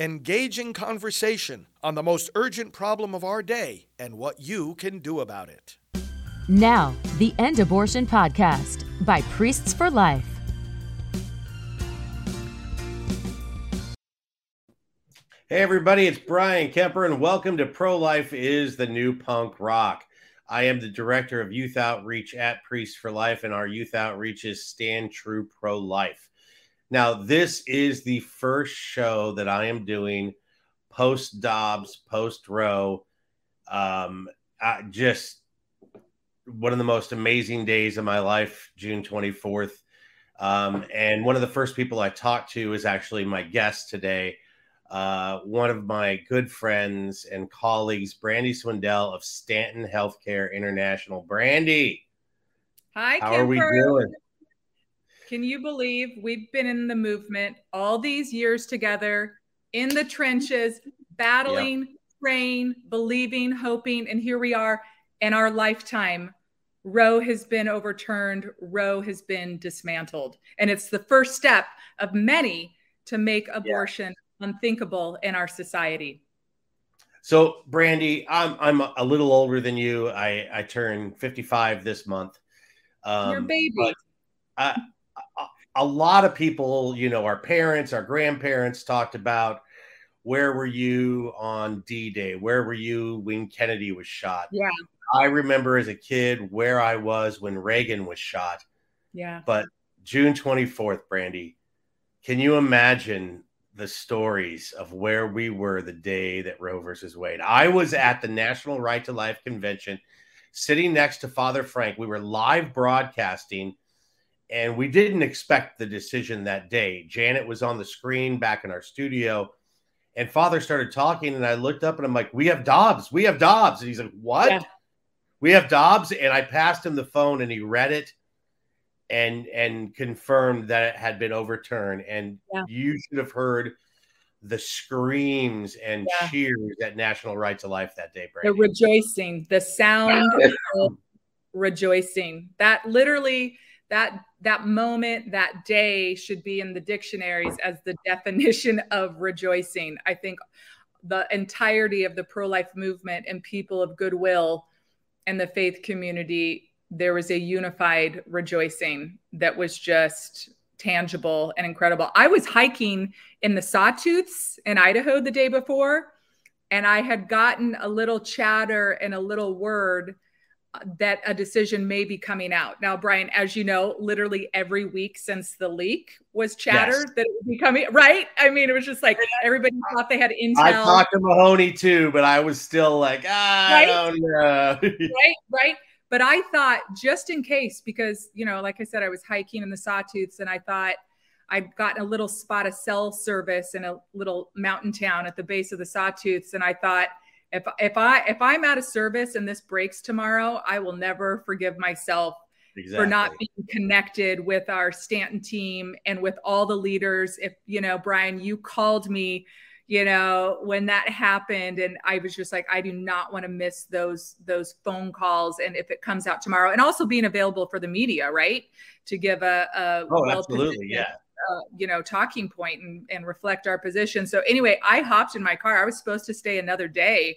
engaging conversation on the most urgent problem of our day and what you can do about it. Now, the End Abortion Podcast by Priests for Life. Hey, everybody, it's Bryan Kemper, and welcome to Pro Life is the New Punk Rock. I am the director of youth outreach at Priests for Life, and our youth outreach is Stand True Pro Life. Now, this is the first show that I am doing post Dobbs, post Roe. Um, just one of the most amazing days of my life, June 24th. Um, and one of the first people I talked to is actually my guest today, uh, one of my good friends and colleagues, Brandi Swindell of Stanton Healthcare International. Brandy, hi, how Kemper. are we doing? Can you believe we've been in the movement all these years together in the trenches, battling, yep. praying, believing, hoping, and here we are in our lifetime. Roe has been overturned, Roe has been dismantled. And it's the first step of many to make abortion yeah. unthinkable in our society. So, Brandy, I'm I'm a little older than you. I I turn 55 this month. Um, Your baby. I, a lot of people, you know, our parents, our grandparents talked about where were you on D Day? Where were you when Kennedy was shot? Yeah. I remember as a kid where I was when Reagan was shot. Yeah. But June 24th, Brandy, can you imagine the stories of where we were the day that Roe versus Wade? I was at the National Right to Life Convention sitting next to Father Frank. We were live broadcasting and we didn't expect the decision that day. Janet was on the screen back in our studio, and Father started talking, and I looked up and I'm like, "We have Dobbs, we have Dobbs," and he's like, "What? Yeah. We have Dobbs?" And I passed him the phone, and he read it, and and confirmed that it had been overturned. And yeah. you should have heard the screams and yeah. cheers at National Right to Life that day, Brady. The rejoicing, the sound of rejoicing. That literally that that moment that day should be in the dictionaries as the definition of rejoicing. I think the entirety of the pro-life movement and people of goodwill and the faith community there was a unified rejoicing that was just tangible and incredible. I was hiking in the sawtooths in idaho the day before and i had gotten a little chatter and a little word that a decision may be coming out. Now, Brian, as you know, literally every week since the leak was chatter yes. that it would be coming, right? I mean, it was just like everybody thought they had intel. I talked to Mahoney too, but I was still like, ah, right? I don't know. right, right. But I thought just in case, because, you know, like I said, I was hiking in the Sawtooths and I thought I'd gotten a little spot of cell service in a little mountain town at the base of the Sawtooths. And I thought, if if I if I'm out of service and this breaks tomorrow, I will never forgive myself exactly. for not being connected with our Stanton team and with all the leaders. If you know, Brian, you called me, you know, when that happened, and I was just like, I do not want to miss those those phone calls. And if it comes out tomorrow, and also being available for the media, right, to give a, a oh, absolutely, yeah you know, talking point and, and reflect our position. So anyway, I hopped in my car. I was supposed to stay another day.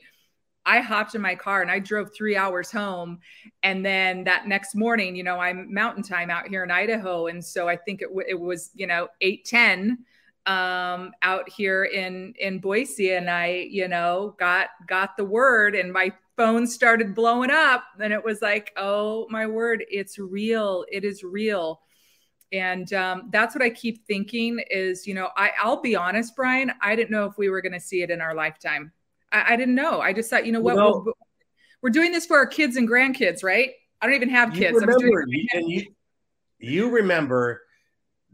I hopped in my car and I drove three hours home. And then that next morning, you know, I'm mountain time out here in Idaho. And so I think it, w- it was, you know, 8 10 um, out here in, in Boise. And I, you know, got, got the word and my phone started blowing up. And it was like, oh my word, it's real. It is real and um, that's what i keep thinking is you know I, i'll be honest brian i didn't know if we were going to see it in our lifetime. I, I, didn't know. I just thought you know what we're, we're, doing this for our kids and grandkids right? I don't even have kids. You remember, and you, you remember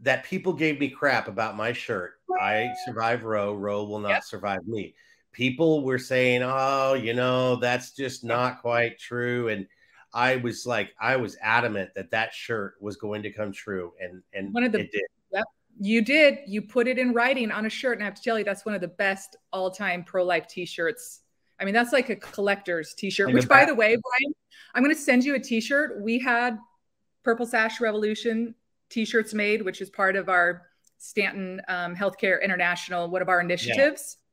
that people gave me crap about my shirt. I survive roe. Roe will not yep. survive me. People were saying oh you know that's just not quite true and I was like, I was adamant that that shirt was going to come true, and and one of the, it did. Yep, you did. You put it in writing on a shirt, and I have to tell you, that's one of the best all-time pro-life T-shirts. I mean, that's like a collector's T-shirt. which, by the way, Brian, I'm going to send you a T-shirt. We had Purple Sash Revolution T-shirts made, which is part of our Stanton um, Healthcare International, one of our initiatives. Yeah.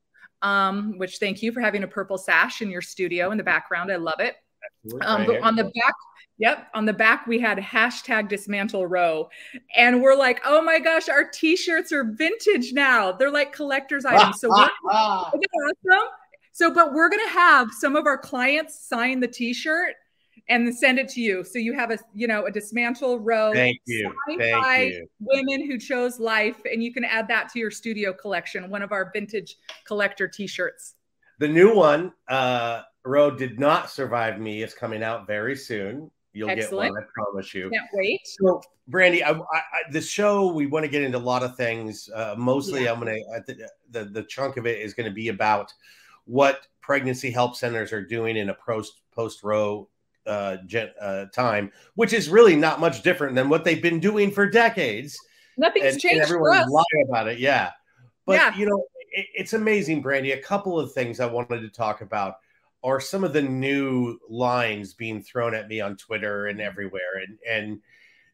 Um, which thank you for having a purple sash in your studio in the background. I love it. Um, but on the back, yep, on the back we had hashtag dismantle Roe, and we're like, oh my gosh, our t-shirts are vintage now. They're like collector's items. So we're awesome. So, but we're gonna have some of our clients sign the t-shirt and send it to you. So you have a, you know, a dismantle Roe. Thank you. Thank you. Women who chose life, and you can add that to your studio collection. One of our vintage collector T-shirts. The new one, uh, Roe did not survive me. It's coming out very soon. You'll Excellent. get one, I promise you. Can't wait. So, Brandy, I, I, I, show we want to get into a lot of things. Uh, mostly, yeah. I'm gonna the, the the chunk of it is going to be about what pregnancy help centers are doing in a post post Roe uh, uh, time, which is really not much different than what they've been doing for decades. Nothing's and, changed. And everyone lie about it. Yeah. But, yeah. you know, it, it's amazing, Brandy. A couple of things I wanted to talk about are some of the new lines being thrown at me on Twitter and everywhere. And, and,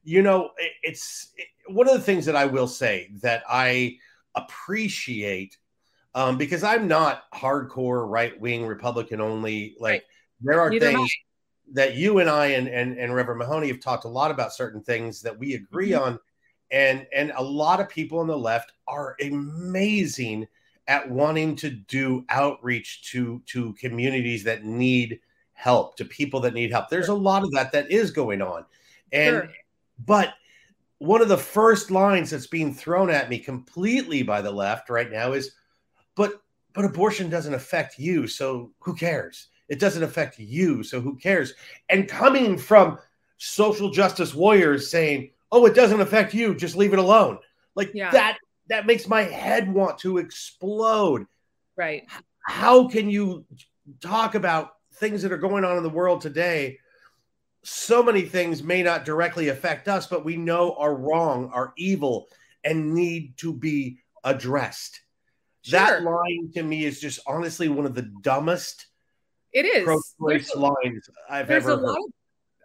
you know, it, it's it, one of the things that I will say that I appreciate um, because I'm not hardcore right wing Republican only. Like, there are Neither things that you and I and, and, and Reverend Mahoney have talked a lot about certain things that we agree mm-hmm. on. And, and a lot of people on the left are amazing at wanting to do outreach to, to communities that need help, to people that need help. There's a lot of that that is going on. And, sure. but one of the first lines that's being thrown at me completely by the left right now is, but, but abortion doesn't affect you. So who cares? It doesn't affect you. So who cares? And coming from social justice warriors saying, oh, it doesn't affect you, just leave it alone. Like yeah. that, that makes my head want to explode. Right. How can you talk about things that are going on in the world today? So many things may not directly affect us, but we know are wrong, are evil, and need to be addressed. Sure. That line to me is just honestly one of the dumbest it is pro-choice lines I've ever heard. Of,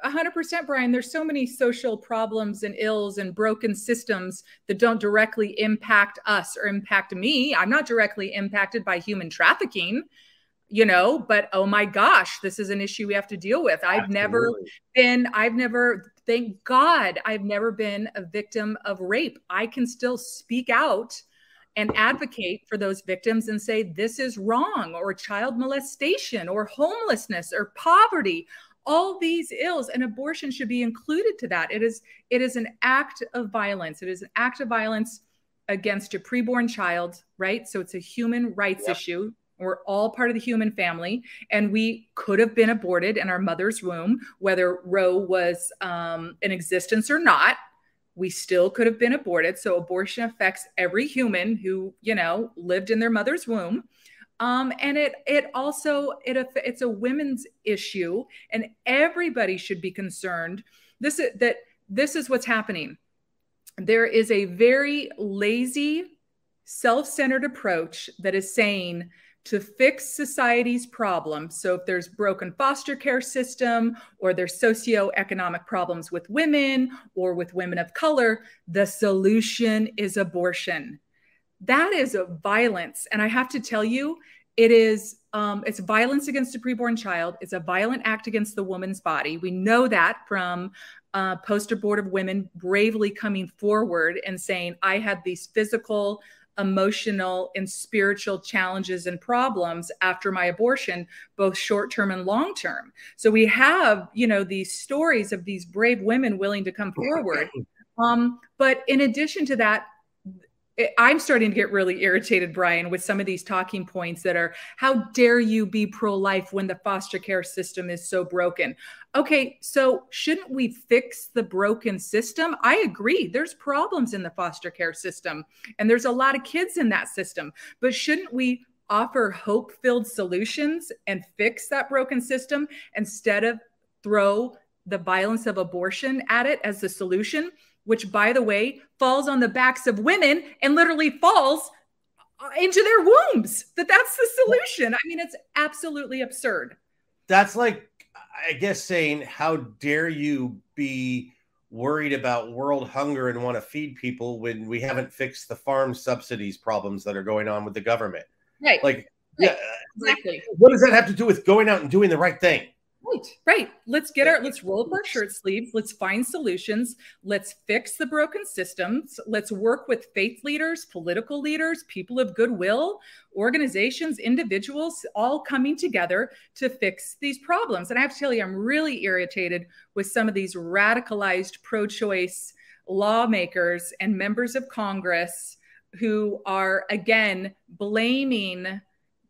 100% brian. There's so many social problems and ills and broken systems that don't directly impact us or impact me. I'm not directly impacted by human trafficking you know but oh my gosh this is an issue we have to deal with. I've Absolutely. never been i've never thank god i've never been a victim of rape. I can still speak out and advocate for those victims and say this is wrong or child molestation or homelessness or poverty all these ills and abortion should be included to that it is it is an act of violence it is an act of violence against a preborn child right so it's a human rights yep. issue we're all part of the human family and we could have been aborted in our mother's womb whether roe was um, in existence or not we still could have been aborted. So abortion affects every human who, you know, lived in their mother's womb. Um, and it it also it it's a women's issue, and everybody should be concerned. This is that this is what's happening. There is a very lazy, self-centered approach that is saying to fix society's problems. So if there's broken foster care system or there's socioeconomic problems with women or with women of color, the solution is abortion. That is a violence. And I have to tell you, it is um, it's violence against a preborn child. It's a violent act against the woman's body. We know that from uh, poster board of women bravely coming forward and saying, "I had these physical, emotional and spiritual challenges and problems after my abortion both short term and long term so we have you know these stories of these brave women willing to come forward um, but in addition to that I'm starting to get really irritated, Brian, with some of these talking points that are how dare you be pro life when the foster care system is so broken? Okay, so shouldn't we fix the broken system? I agree. There's problems in the foster care system, and there's a lot of kids in that system. But shouldn't we offer hope filled solutions and fix that broken system instead of throw the violence of abortion at it as the solution? Which by the way falls on the backs of women and literally falls uh, into their wombs that that's the solution i mean it's absolutely absurd that's like i guess saying how dare you be worried about world hunger and want to feed people when we haven't fixed the farm subsidies problems that are going on with the government. Right. Like, right. yeah, exactly. What does that have to do with going out and doing the right thing? Right, right. Let's get our let's roll up our shirt sleeves. Let's find solutions. Let's fix the broken systems. Let's work with faith leaders, political leaders, people of goodwill, organizations, individuals, all coming together to fix these problems. And I have to tell you, I'm really irritated with some of these radicalized pro-choice lawmakers and members of Congress who are again blaming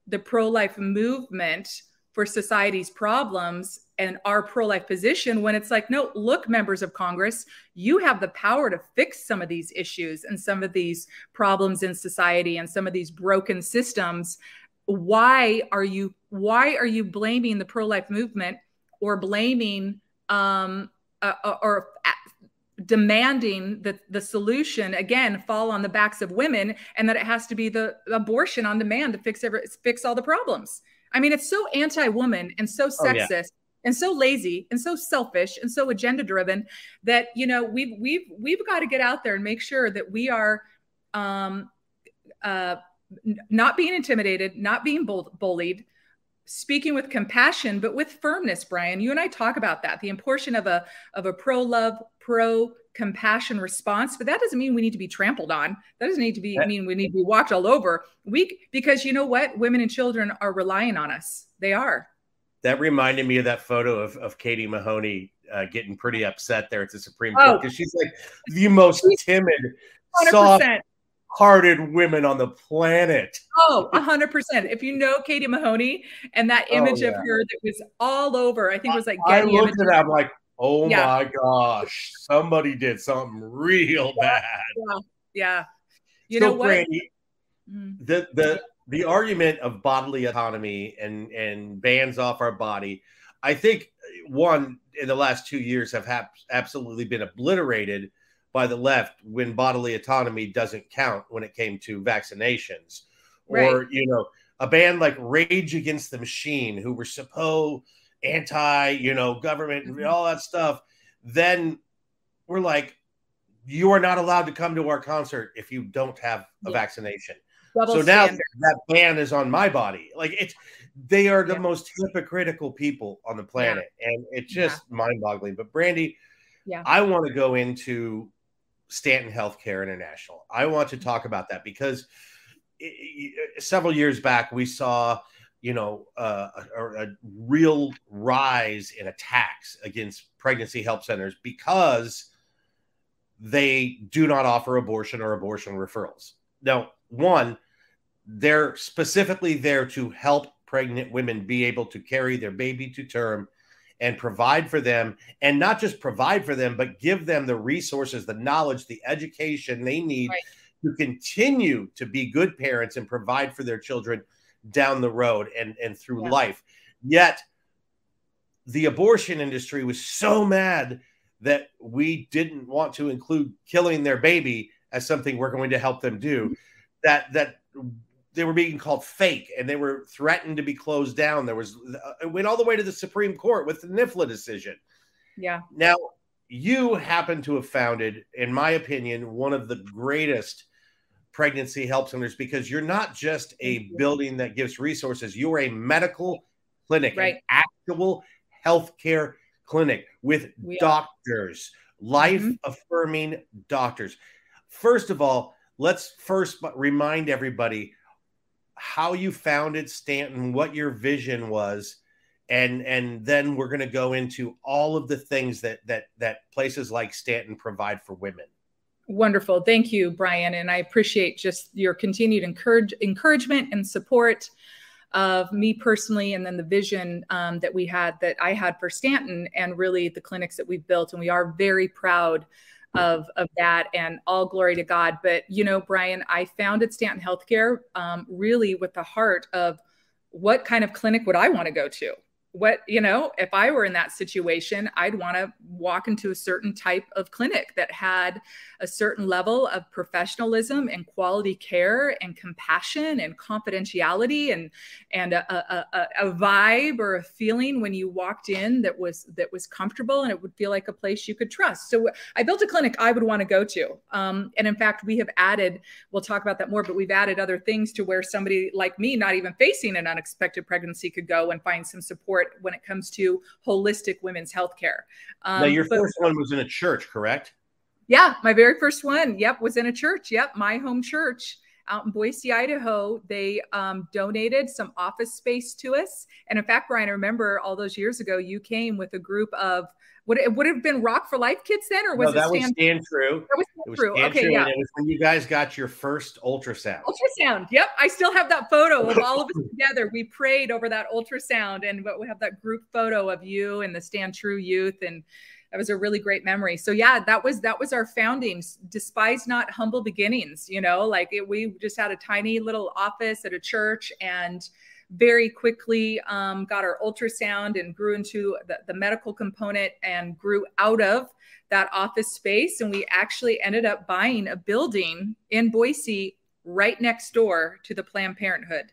the pro-life movement for society's problems and our pro life position when it's like, no, look, members of Congress, you have the power to fix some of these issues and some of these problems in society and some of these broken systems. Why are you why are you blaming the pro life movement or blaming um, uh, or demanding that the solution again fall on the backs of women and that it has to be the abortion on demand to fix every, fix all the problems? I mean, it's so anti-woman and so sexist. Oh, yeah. And so lazy and so selfish and so agenda driven that you know we've we've we've got to get out there and make sure that we are um, uh, not being intimidated, not being bullied, speaking with compassion but with firmness brian. You and i talk about that the importance of a of a pro love pro compassion response but that doesn't mean we need to be trampled on. That doesn't need to be I mean we need to be walked all over. We because you know what? Women and children are relying on us. They are. That reminded me of that photo of, of katie mahoney uh, getting pretty upset there at the supreme court because oh. she's like the most timid 100%. soft hearted women on the planet. Oh, 100%. If you know Katie Mahoney and that oh, image oh, yeah. of her that was all over, I think it was like, I looked at it, I'm like, oh yeah. my gosh, somebody did something real bad. Yeah. yeah. You so, know what? Brandy, mm-hmm. the, the, the argument of bodily autonomy and, and bans off our body, I think one in the last two years have ha- absolutely been obliterated by the left when bodily autonomy doesn't count when it came to vaccinations right. or you know a band like rage against the machine who were supposed anti you know government and mm-hmm. all that stuff then we're like you are not allowed to come to our concert if you don't have a yeah. vaccination Double so standard. now that ban is on my body like it's they are the yeah. most hypocritical people on the planet yeah. and it's just mind-boggling but brandy yeah i want to go into Stanton Healthcare International. I want to talk about that because it, it, several years back we saw, you know, uh, a, a, real rise in attacks against pregnancy help centers because they do not offer abortion or abortion referrals. Now, one, they're specifically there to help pregnant women be able to carry their baby to term and provide for them and not just provide for them but give them the resources the knowledge the education they need right. to continue to be good parents and provide for their children down the road and and through yeah. life yet the abortion industry was so mad that we didn't want to include killing their baby as something we're going to help them do mm-hmm. that that they were being called fake and they were threatened to be closed down. There was uh, it went all the way to the Supreme Court with the NIFLA decision. Yeah. Now you happen to have founded, in my opinion, one of the greatest pregnancy help centers because you're not just a building that gives resources. You're a medical clinic, right. an actual healthcare clinic with we doctors, life affirming mm-hmm. doctors. First of all, let's first remind everybody how you founded Stanton, what your vision was, and and then we're going to go into all of the things that that that places like Stanton provide for women. Wonderful, thank you, Brian, and I appreciate just your continued encourage, encouragement and support of me personally, and then the vision um, that we had that I had for Stanton, and really the clinics that we've built, and we are very proud of of that and all glory to god. But you know brian i founded stanton healthcare um, really with the heart of what kind of clinic would i want to go to what you know if i were in that situation i'd want to walk into a certain type of clinic that had a certain level of professionalism and quality care and compassion and confidentiality and and a, a, a, vibe or a feeling when you walked in that was that was comfortable and it would feel like a place you could trust. So i built a clinic i would want to go to um, and in fact we have added we'll talk about that more but we've added other things to where somebody like me not even facing an unexpected pregnancy could go and find some support when it comes to holistic women's health care um, now your first one was in a church correct yeah, my very first one. Yep, was in a church. Yep, my home church out in Boise, Idaho. They um, donated some office space to us. And in fact, Brian, I remember all those years ago, you came with a group of would it would have been Rock for Life kids then, or was no, it that Stand, was Stand True? That was Stand True. Stand okay, true, yeah. And it was when you guys got your first ultrasound. Ultrasound. Yep, I still have that photo of all of us together. We prayed over that ultrasound, and we have that group photo of you and the Stand True youth and that was a really great memory. So yeah, that was that was our foundings. Despise not humble beginnings. You know, like it, we just had a tiny little office at a church and very quickly um, got our ultrasound and grew into the, the medical component and grew out of that office space. And we actually ended up buying a building in Boise right next door to the Planned Parenthood.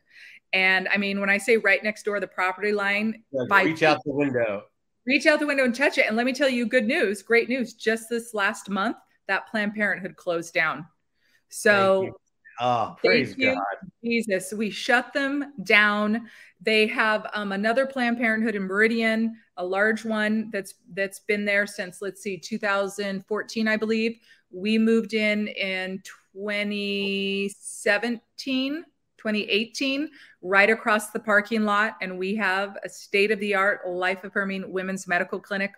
And I mean, when I say right next door, the property line, yeah, reach out the window reach out the window and touch it. And let me tell you good news, great news. Just this last month, that Planned Parenthood closed down. So, oh, praise God. Jesus, we shut them down. They have um, another Planned Parenthood in Meridian, a large one that's that's been there since let's see, 2014, I believe. We moved in in 2017 2018 right across the parking lot. And we have a state of the art, life affirming women's medical clinic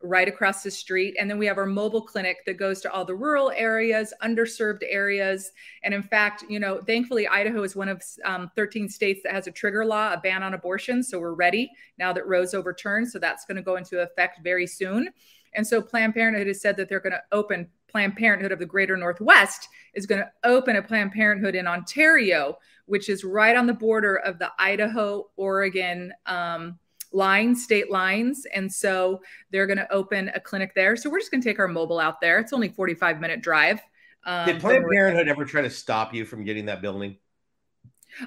right across the street. And then we have our mobile clinic that goes to all the rural areas, underserved areas. And in fact, you know, thankfully, Idaho is one of um, 13 states that has a trigger law, a ban on abortion. So we're ready now that Roe's overturned. So that's going to go into effect very soon. And so Planned Parenthood has said that they're going to open Planned Parenthood of the Greater Northwest is going to open a Planned Parenthood in Ontario, which is right on the border of the Idaho Oregon um, line, state lines. And so they're going to open a clinic there. So we're just going to take our mobile out there. It's only 45 minute drive. Um, Did Planned Parenthood ever try to stop you from getting that building?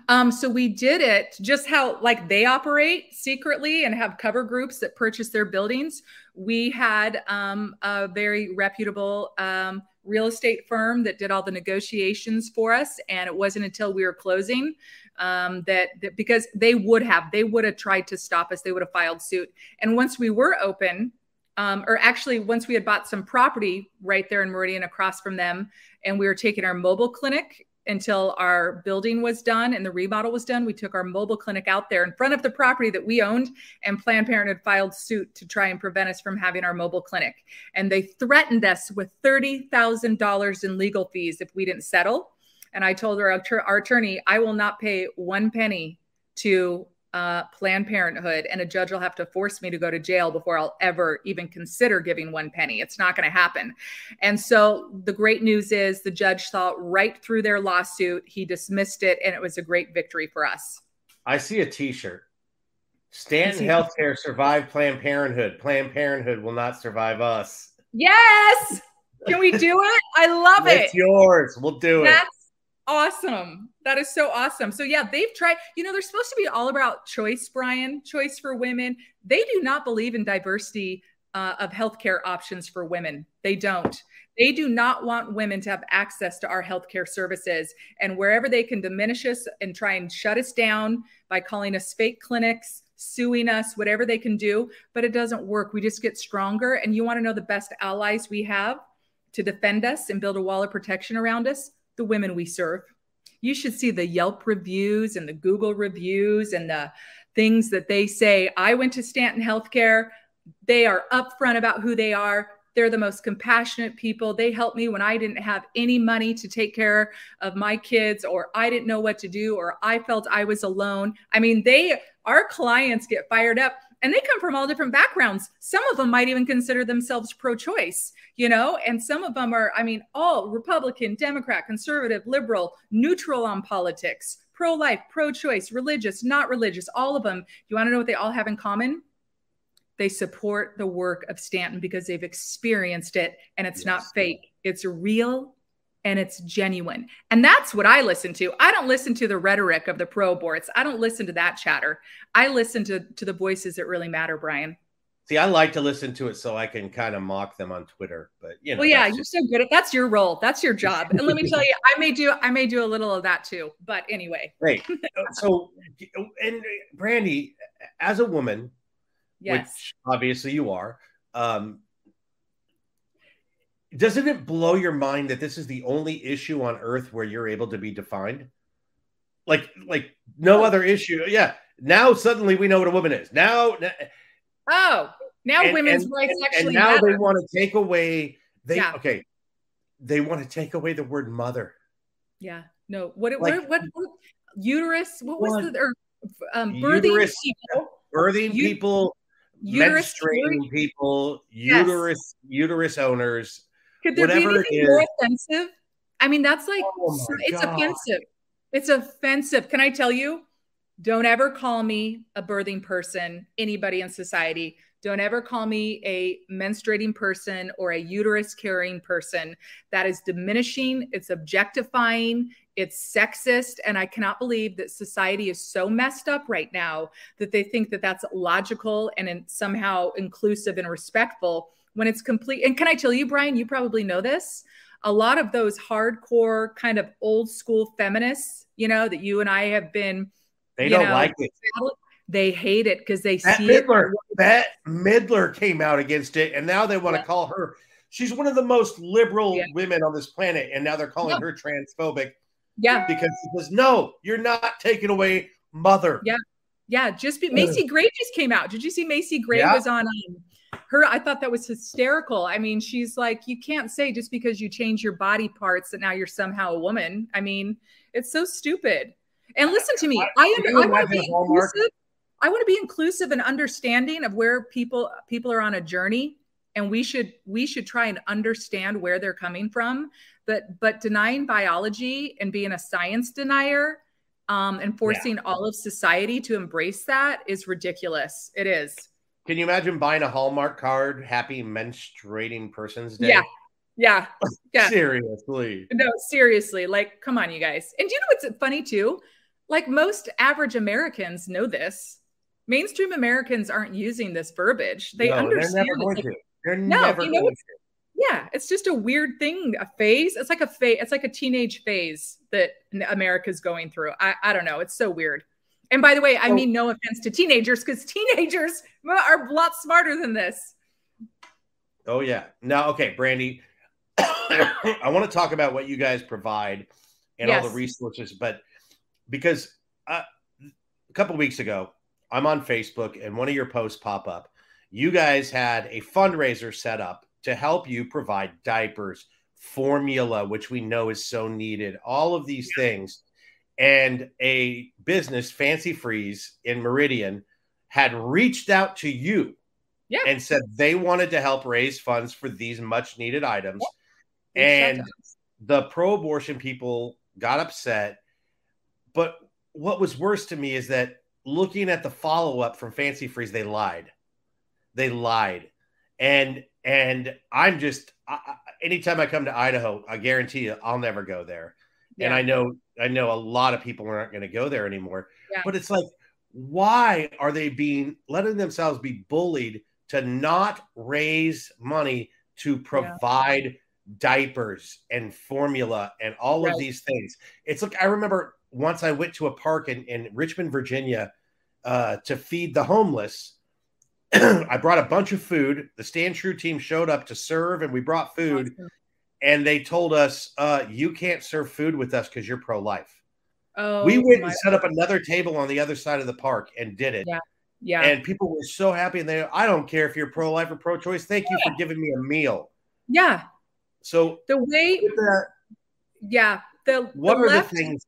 Um, so we did it just how like they operate secretly and have cover groups that purchase their buildings. We had um, a very reputable um, real estate firm that did all the negotiations for us, and it wasn't until we were closing um, that, that because they would have they would have tried to stop us. They would have filed suit. And once we were open, um, or actually once we had bought some property right there in Meridian across from them, and we were taking our mobile clinic until our building was done and the remodel was done. We took our mobile clinic out there in front of the property that we owned, and Planned Parenthood filed suit to try and prevent us from having our mobile clinic. And they threatened us with $30,000 in legal fees if we didn't settle. And I told our, our attorney, I will not pay one penny to uh, Planned Parenthood, and a judge will have to force me to go to jail before I'll ever even consider giving one penny. It's not going to happen. And so the great news is the judge saw right through their lawsuit. He dismissed it, and it was a great victory for us. I see a t shirt. Stanton Healthcare survived Planned Parenthood. Planned Parenthood will not survive us. Yes. Can we do it? I love it. It's yours. We'll do That's it awesome. That is so awesome. So yeah, they've tried, you know, they're supposed to be all about choice, Brian, choice for women. They do not believe in diversity uh, of healthcare options for women. They don't. They do not want women to have access to our healthcare services. And wherever they can diminish us and try and shut us down by calling us fake clinics, suing us, whatever they can do, but it doesn't work. We just get stronger. And you want to know the best allies we have to defend us and build a wall of protection around us? The women we serve. You should see the Yelp reviews and the Google reviews and the things that they say. I went to Stanton Healthcare. They are upfront about who they are. They're the most compassionate people. They helped me when I didn't have any money to take care of my kids, or I didn't know what to do, or I felt I was alone. I mean, they, our clients get fired up and they come from all different backgrounds. Some of them might even consider themselves pro choice, you know, and some of them are, I mean, all Republican, Democrat, conservative, liberal, neutral on politics, pro life, pro choice, religious, not religious, all of them. You want to know what they all have in common? They support the work of Stanton because they've experienced it and it's yes. not fake, it's real and it's genuine. And that's what I listen to. I don't listen to the rhetoric of the pro aborts. I don't listen to that chatter. I listen to, to the voices that really matter, Brian. See, I like to listen to it so I can kind of mock them on Twitter, but you know. Well, yeah, you're so good at that's your role. That's your job. And let me tell you, I may do I may do a little of that too. But anyway. Great. so, and Brandy, as a woman, yes, which obviously you are, um, doesn't it blow your mind that this is the only issue on earth where you're able to be defined? Like, like no other issue. Yeah. Now suddenly we know what a woman is. Now, oh, now and, women's and, rights actually. And now matter. they want to take away. They yeah. okay. They want to take away the word mother. Yeah. No. What? Like, what, what, what? Uterus. What was what? the? Or, um, birthing uterus, people. Birthing U- people. Uterus, menstruating people. Uterus. Yes. Uterus owners could there be anything more offensive? I mean, that's like oh it's God. offensive. It's offensive. Can I tell you? Don't ever call me a birthing person, anybody in society. Don't ever call me a menstruating person or a uterus carrying person. That is diminishing, it's objectifying, it's sexist. And I cannot believe that society is so messed up right now that they think that that's logical and somehow inclusive and respectful when it's complete. And can I tell you, Brian, you probably know this. A lot of those hardcore kind of old school feminists, you know, that you and I have been, they don't know, like it. They hate it because they Bette see Midler, it. Bette Midler came out against it, and now they want yeah. to call her. She's one of the most liberal yeah. women on this planet, and now they're calling her transphobic. Yeah, because she says, "No, you're not taking away mother." Yeah, yeah. Just be, Macy Gray just came out. Did you see Macy Gray yeah. was on um, her i thought that was hysterical. I mean she's like you can't say just because you change your body parts that now you're somehow a woman. I mean it's so stupid. And listen to me i, I, I want to be inclusive. I want to be inclusive and understanding of where people people are on a journey and we should we should try and understand where they're coming from. But but denying biology and being a science denier um, and forcing yeah. all of society to embrace that is ridiculous. It is can you imagine buying a Hallmark card, Happy Menstruating Person's Day? Yeah. Yeah. Yeah. seriously. No, seriously. Like, come on, you guys. And do you know what's funny too? Like, most average Americans know this. Mainstream Americans aren't using this verbiage. They no, understand. They're never going to. They're no, never you know, going to. Yeah, it's just a weird thing, a phase. It's like a phase. It's like a teenage phase that America's going through. I, I don't know. It's so weird. And by the way, I oh. mean no offense to teenagers because teenagers are a lot smarter than this. Oh yeah. Now, okay, Brandy, I want to talk about what you guys provide and yes. all the resources, but because uh, a couple weeks ago, I'm on Facebook and one of your posts pop up. You guys had a fundraiser set up to help you provide diapers, formula, which we know is so needed, all of these yeah. things and a business, Fanci Freeze in Meridian, had reached out to you yeah. and said they wanted to help raise funds for these much needed items. Yeah. And the pro abortion people got upset. But what was worse to me is that looking at the follow up from Fanci Freeze, they lied. They lied. And and I'm just I, anytime I come to Idaho, I guarantee you I'll never go there. Yeah. And I know I know a lot of people aren't going to go there anymore. Yeah. But it's like, why are they being letting themselves be bullied to not raise money to provide yeah. diapers and formula and all right. of these things? It's like I remember once I went to a park in, in Richmond, Virginia, uh, to feed the homeless. I brought a bunch of food. The Stand True team showed up to serve, and we brought food. Awesome and they told us, uh, "You can't serve food with us because you're pro-life." Oh, we went and set up another table on the other side of the park and did it. Yeah, yeah. And people were so happy, and they, I don't care if you're pro-life or pro-choice. Thank yeah. you for giving me a meal. Yeah. So the way, the, yeah, the what the are left, the things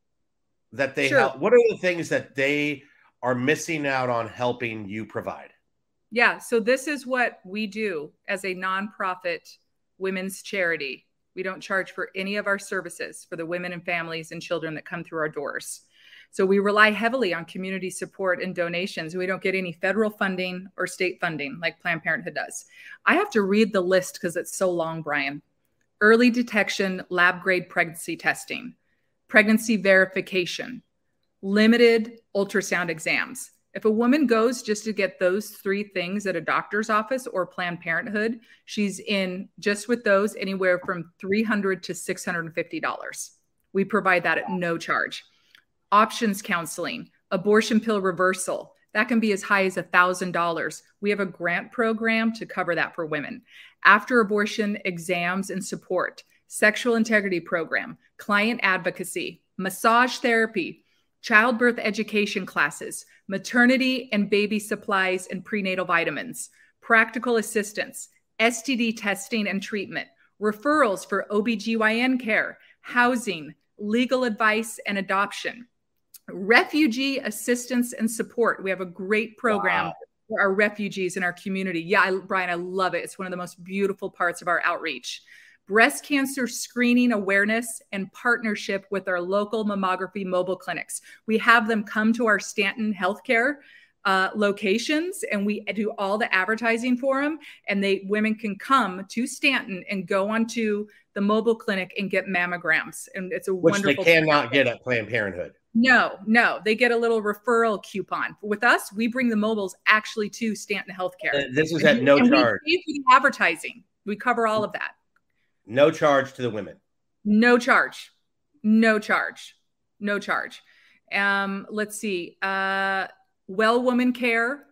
that they sure. help? What are the things that they are missing out on helping you provide? Yeah. So this is what we do as a nonprofit women's charity we don't charge for any of our services for the women and families and children that come through our doors. So we rely heavily on community support and donations. We don't get any federal funding or state funding like Planned Parenthood does. I have to read the list because it's so long, Brian. Early detection, lab grade pregnancy testing, pregnancy verification, limited ultrasound exams. If a woman goes just to get those three things at a doctor's office or Planned Parenthood, she's in just with those anywhere from $300 to $650. We provide that at no charge. Options counseling, abortion pill reversal, that can be as high as $1,000. We have a grant program to cover that for women. After abortion exams and support, sexual integrity program, client advocacy, massage therapy, childbirth education classes, maternity and baby supplies and prenatal vitamins, practical assistance, STD testing and treatment, referrals for OBGYN care, housing, legal advice and adoption, refugee assistance and support. We have a great program wow. for our refugees in our community. Yeah, I, Brian, I love it. It's one of the most beautiful parts of our outreach breast cancer screening awareness and partnership with our local mammography mobile clinics. We have them come to our Stanton Healthcare uh, locations and we do all the advertising for them and they women can come to stanton and go onto the mobile clinic and get mammograms and it's a which wonderful they cannot get at planned parenthood. No no they get a little referral coupon. With us we bring the mobiles actually to stanton healthcare. Uh, this is at no charge we pay for the advertising. We cover all of that no charge to the women. No charge. No charge. No charge. Um, let's see. Uh, well woman care,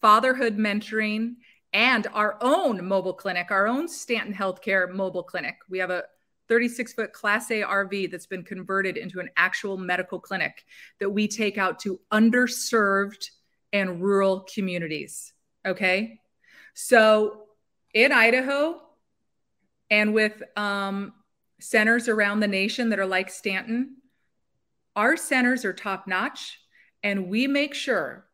fatherhood mentoring, and our own mobile clinic, our own Stanton Healthcare mobile clinic. We have a 36 foot Class A RV that's been converted into an actual medical clinic that we take out to underserved and rural communities. Okay. So in Idaho, and with um, centers around the nation that are like Stanton, our centers are top notch, and we make sure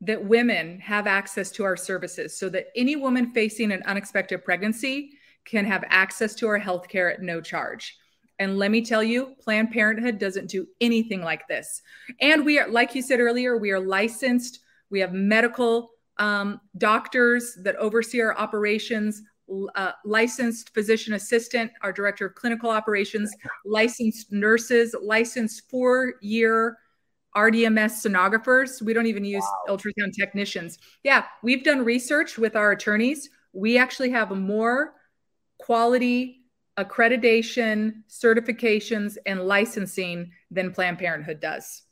that women have access to our services so that any woman facing an unexpected pregnancy can have access to our health care at no charge. And let me tell you, Planned Parenthood doesn't do anything like this. And we are, like you said earlier, we are licensed, we have medical um, doctors that oversee our operations uh, licensed physician assistant, our director of clinical operations, licensed nurses, licensed four year RDMS sonographers. We don't even use wow. ultrasound technicians. Yeah, we've done research with our attorneys. We actually have more quality accreditation, certifications, and licensing than Planned Parenthood does.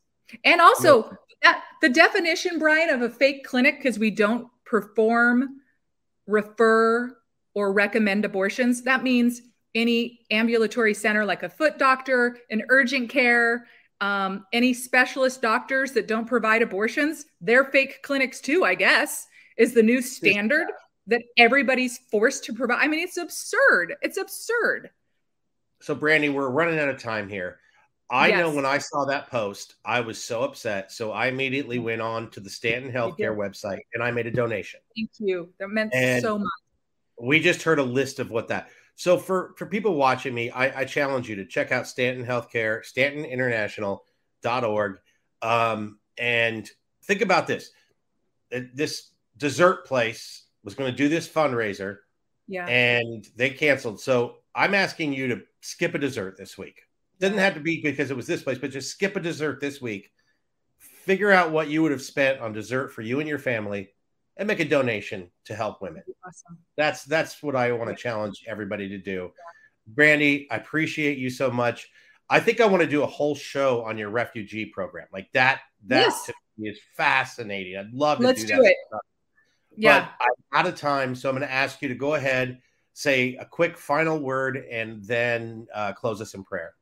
And also, that, the definition, Brian, of a fake clinic, because we don't perform, refer, or recommend abortions, that means any ambulatory center like a foot doctor, an urgent care, um, any specialist doctors that don't provide abortions, they're fake clinics too, I guess, is the new standard that everybody's forced to provide. I mean, it's absurd. It's absurd. So, Brandy, we're running out of time here. I yes. know when I saw that post, I was so upset. So I immediately went on to the Stanton Healthcare website and I made a donation. Thank you. That meant and so much we just heard a list of what that. So for for people watching me, I, I challenge you to check out Stanton Healthcare, StantonInternational.org, um, and think about this. This dessert place was going to do this fundraiser, yeah, and they canceled. So I'm asking you to skip a dessert this week. Doesn't have to be because it was this place, but just skip a dessert this week. Figure out what you would have spent on dessert for you and your family and make a donation to help women. Awesome. That's that's what I want to challenge everybody to do. Brandy, I appreciate you so much. I think I want to do a whole show on your refugee program. Like that, that yes. is fascinating. I'd love to Let's do, do it. Stuff. Yeah. But I'm out of time, so I'm going to ask you to go ahead, say a quick final word, and then uh, close us in prayer.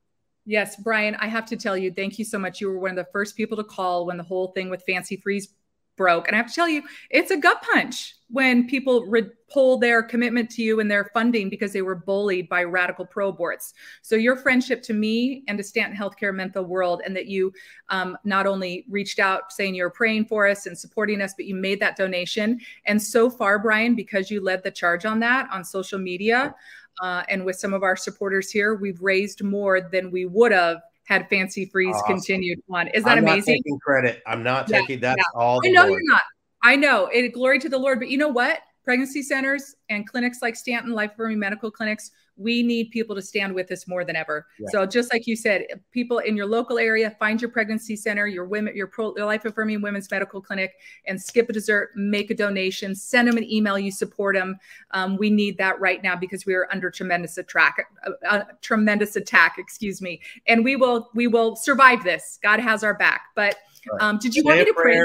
Yes, Brian, I have to tell you, thank you so much. You were one of the first people to call when the whole thing with Fanci Freeze broke. And I have to tell you, it's a gut punch when people re- pull their commitment to you and their funding because they were bullied by radical pro aborts. So your friendship to me and to Stanton Healthcare meant the world, and that you um, not only reached out saying you're praying for us and supporting us, but you made that donation. And so far, Brian, because you led the charge on that on social media uh, and with some of our supporters here, we've raised more than we would have had Fanci Freeze Awesome. continued on. Is that I'm amazing? Not taking credit. I'm not Yeah, taking. That's yeah. all. I know Lord. you're not. I know. It glory to the Lord. But you know what? Pregnancy centers and clinics like Stanton Life Affirming Medical Clinics, we need people to stand with us more than ever. Yeah. So just like you said, people in your local area, find your pregnancy center, your women, your pro, your life affirming women's medical clinic, and skip a dessert, make a donation, send them an email. You support them. Um, we need that right now because we are under tremendous attack, uh, uh, tremendous attack. Excuse me, and we will we will survive this. God has our back. But um, did you want me to pray?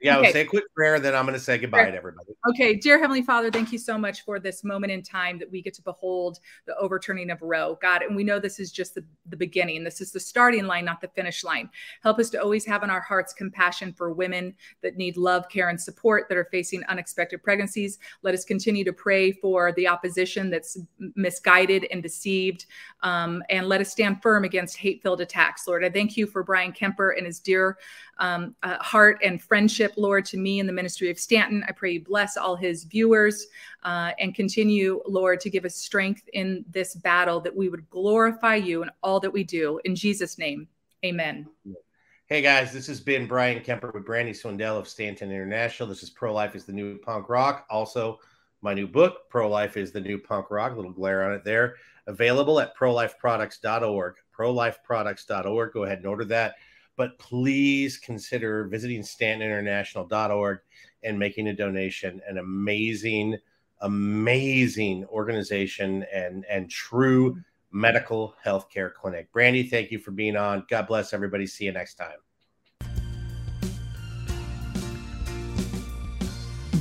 Yeah, Okay. say a quick prayer, then I'm going to say goodbye Prayer. to everybody. Okay, dear Heavenly Father, thank you so much for this moment in time that we get to behold the overturning of Roe, God. And we know this is just the, the beginning. This is the starting line, not the finish line. Help us to always have in our hearts compassion for women that need love, care, and support that are facing unexpected pregnancies. Let us continue to pray for the opposition that's misguided and deceived. Um, and let us stand firm against hate filled attacks, Lord. I thank you for Bryan Kemper and his dear um, uh, heart and friendship, Lord, to me in the ministry of Stanton. I pray you bless all his viewers uh, and continue, Lord, to give us strength in this battle that we would glorify you in all that we do. In Jesus' name, amen. Hey guys, this has been Bryan Kemper with Brandi Swindell of Stanton International. This is Pro Life is the New Punk Rock. Also, my new book, Pro Life is the New Punk Rock, little glare on it there. Available at prolifeproducts.org. Prolifeproducts.org. Go ahead and order that. But please consider visiting StantonInternational.org and making a donation. An amazing, amazing organization and, and true medical healthcare clinic. Brandi, thank you for being on. God bless everybody. See you next time.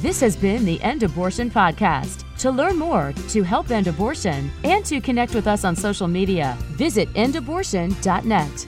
This has been the End Abortion Podcast. To learn more, to help end abortion, and to connect with us on social media, visit endabortion.net.